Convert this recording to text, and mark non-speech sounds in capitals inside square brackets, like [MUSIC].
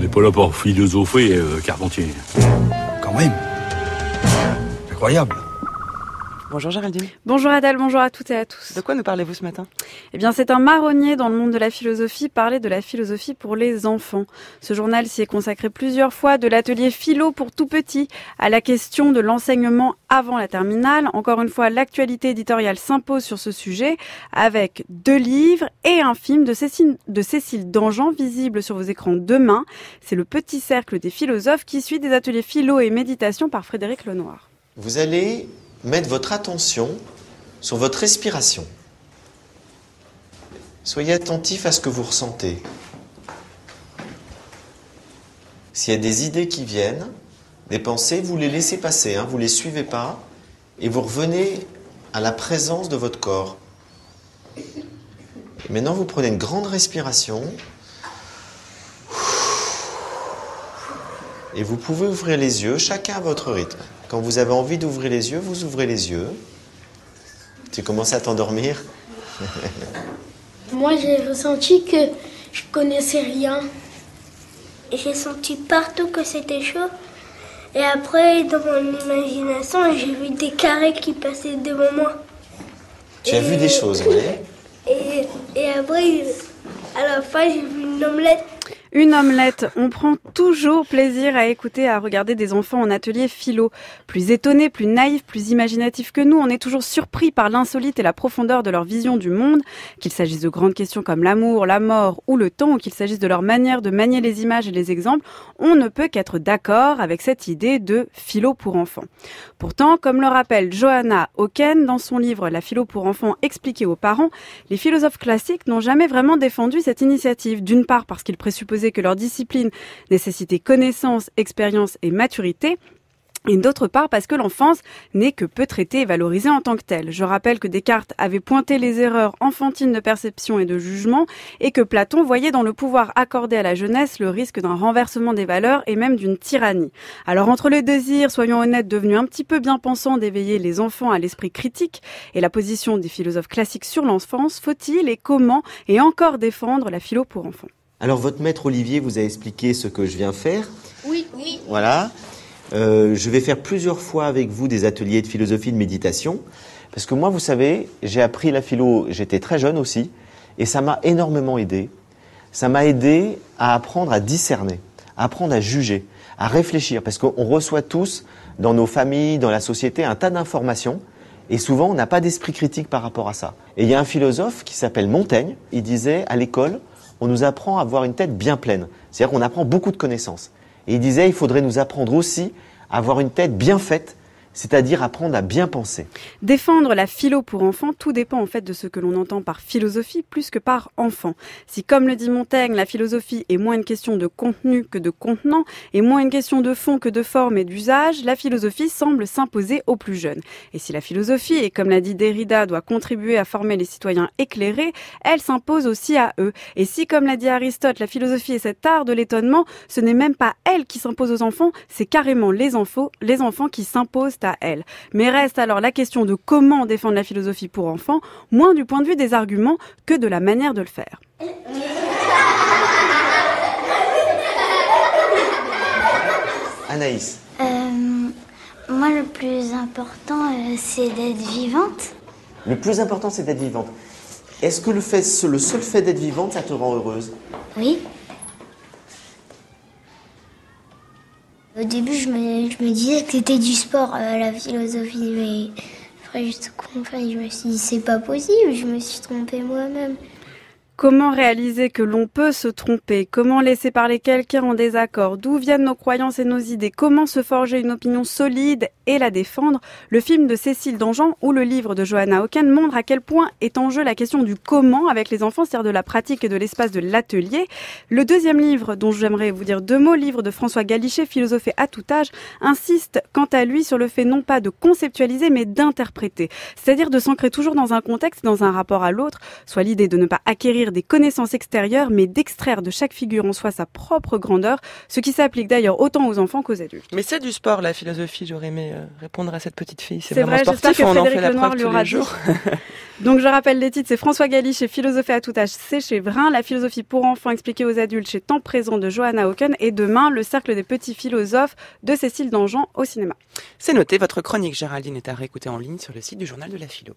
On n'est pas là pour philosopher, euh, Carpentier. Quand même. Incroyable. Bonjour Géraldine. Bonjour Adèle, bonjour à toutes et à tous. De quoi nous parlez-vous ce matin? Eh bien, c'est un marronnier dans le monde de la philosophie, parler de la philosophie pour les enfants. Ce journal s'y est consacré plusieurs fois, de l'atelier philo pour tout petit à la question de l'enseignement avant la terminale. Encore une fois, l'actualité éditoriale s'impose sur ce sujet avec deux livres et un film de Cécile, de Cécile Dangean visible sur vos écrans demain. C'est le petit cercle des philosophes qui suit des ateliers philo et méditation par Frédéric Lenoir. Vous allez mettre votre attention sur votre respiration. Soyez attentif à ce que vous ressentez. S'il y a des idées qui viennent, des pensées, vous les laissez passer, hein, vous ne les suivez pas, et vous revenez à la présence de votre corps. Maintenant, vous prenez une grande respiration. Et vous pouvez ouvrir les yeux, chacun à votre rythme. Quand vous avez envie d'ouvrir les yeux, vous ouvrez les yeux. Tu commences à t'endormir Moi, j'ai ressenti que je connaissais rien. J'ai senti partout que c'était chaud. Et après, dans mon imagination, j'ai vu des carrés qui passaient devant moi. Tu as vu des choses, oui. [LAUGHS] Et, et après, à la fin, j'ai vu une omelette. Une omelette. On prend toujours plaisir à écouter, à regarder des enfants en atelier philo. Plus étonnés, plus naïfs, plus imaginatifs que nous, on est toujours surpris par l'insolite et la profondeur de leur vision du monde. Qu'il s'agisse de grandes questions comme l'amour, la mort ou le temps, ou qu'il s'agisse de leur manière de manier les images et les exemples, on ne peut qu'être d'accord avec cette idée de philo pour enfants. Pourtant, comme le rappelle Johanna Hocken dans son livre La philo pour enfants expliquée aux parents, les philosophes classiques n'ont jamais vraiment défendu cette initiative. D'une part parce qu'ils que leur discipline nécessitait connaissance, expérience et maturité, et d'autre part parce que l'enfance n'est que peu traitée et valorisée en tant que telle. Je rappelle que Descartes avait pointé les erreurs enfantines de perception et de jugement et que Platon voyait dans le pouvoir accordé à la jeunesse le risque d'un renversement des valeurs et même d'une tyrannie. Alors entre le désir, soyons honnêtes, devenu un petit peu bien pensant d'éveiller les enfants à l'esprit critique et la position des philosophes classiques sur l'enfance, faut-il et comment et encore défendre la philo pour enfants? Alors, votre maître Olivier vous a expliqué ce que je viens faire. Oui, oui. Voilà. Euh, je vais faire plusieurs fois avec vous des ateliers de philosophie de méditation. Parce que moi, vous savez, j'ai appris la philo, j'étais très jeune aussi, et ça m'a énormément aidé. Ça m'a aidé à apprendre à discerner, à apprendre à juger, à réfléchir. Parce qu'on reçoit tous, dans nos familles, dans la société, un tas d'informations. Et souvent, on n'a pas d'esprit critique par rapport à ça. Et il y a un philosophe qui s'appelle Montaigne. Il disait, à l'école, on nous apprend à avoir une tête bien pleine. C'est-à-dire qu'on apprend beaucoup de connaissances. Et il disait, il faudrait nous apprendre aussi à avoir une tête bien faite, c'est-à-dire apprendre à bien penser. Défendre la philo pour enfants, tout dépend en fait de ce que l'on entend par philosophie plus que par enfant. Si, comme le dit Montaigne, la philosophie est moins une question de contenu que de contenant, et moins une question de fond que de forme et d'usage, la philosophie semble s'imposer aux plus jeunes. Et si la philosophie, et comme l'a dit Derrida, doit contribuer à former les citoyens éclairés, elle s'impose aussi à eux. Et si, comme l'a dit Aristote, la philosophie est cet art de l'étonnement, ce n'est même pas elle qui s'impose aux enfants, c'est carrément les enfants, les enfants qui s'imposent à elle. Mais reste alors la question de comment défendre la philosophie pour enfants, moins du point de vue des arguments que de la manière de le faire. Anaïs, Euh, moi, le plus important, euh, c'est d'être vivante. le plus important, c'est d'être vivante. Est-ce que le, fait, le seul fait d'être vivante, ça te rend heureuse? Oui. Au début, je me, je me disais que c'était du sport, euh, la philosophie, mais après, compris, je me suis dit, c'est pas possible, je me suis trompée moi-même. Comment réaliser que l'on peut se tromper? Comment laisser parler quelqu'un en désaccord? D'où viennent nos croyances et nos idées? Comment se forger une opinion solide et la défendre? Le film de Cécile Dangean ou le livre de Johanna Hocken montrent à quel point est en jeu la question du comment avec les enfants, c'est-à-dire de la pratique et de l'espace de l'atelier. Le deuxième livre, dont j'aimerais vous dire deux mots, livre de François Galichet, philosophe à tout âge, insiste quant à lui sur le fait non pas de conceptualiser mais d'interpréter, c'est-à-dire de s'ancrer toujours dans un contexte, dans un rapport à l'autre, soit l'idée de ne pas acquérir des connaissances extérieures, mais d'extraire de chaque figure en soi sa propre grandeur, ce qui s'applique d'ailleurs autant aux enfants qu'aux adultes. Mais c'est du sport, la philosophie. J'aurais aimé euh, répondre à cette petite fille. C'est vraiment vrai, sportif. que On en fait la preuve lui tous aura les jours. [LAUGHS] Donc je rappelle les titres, c'est François Galli chez Philosophie à tout âge, c'est chez Vrin, la philosophie pour enfants expliquée aux adultes chez Temps présent de Johanna Hawken et demain le cercle des petits philosophes de Cécile Dangean au cinéma. C'est noté. Votre chronique, Géraldine, est à réécouter en ligne sur le site du journal de la philo.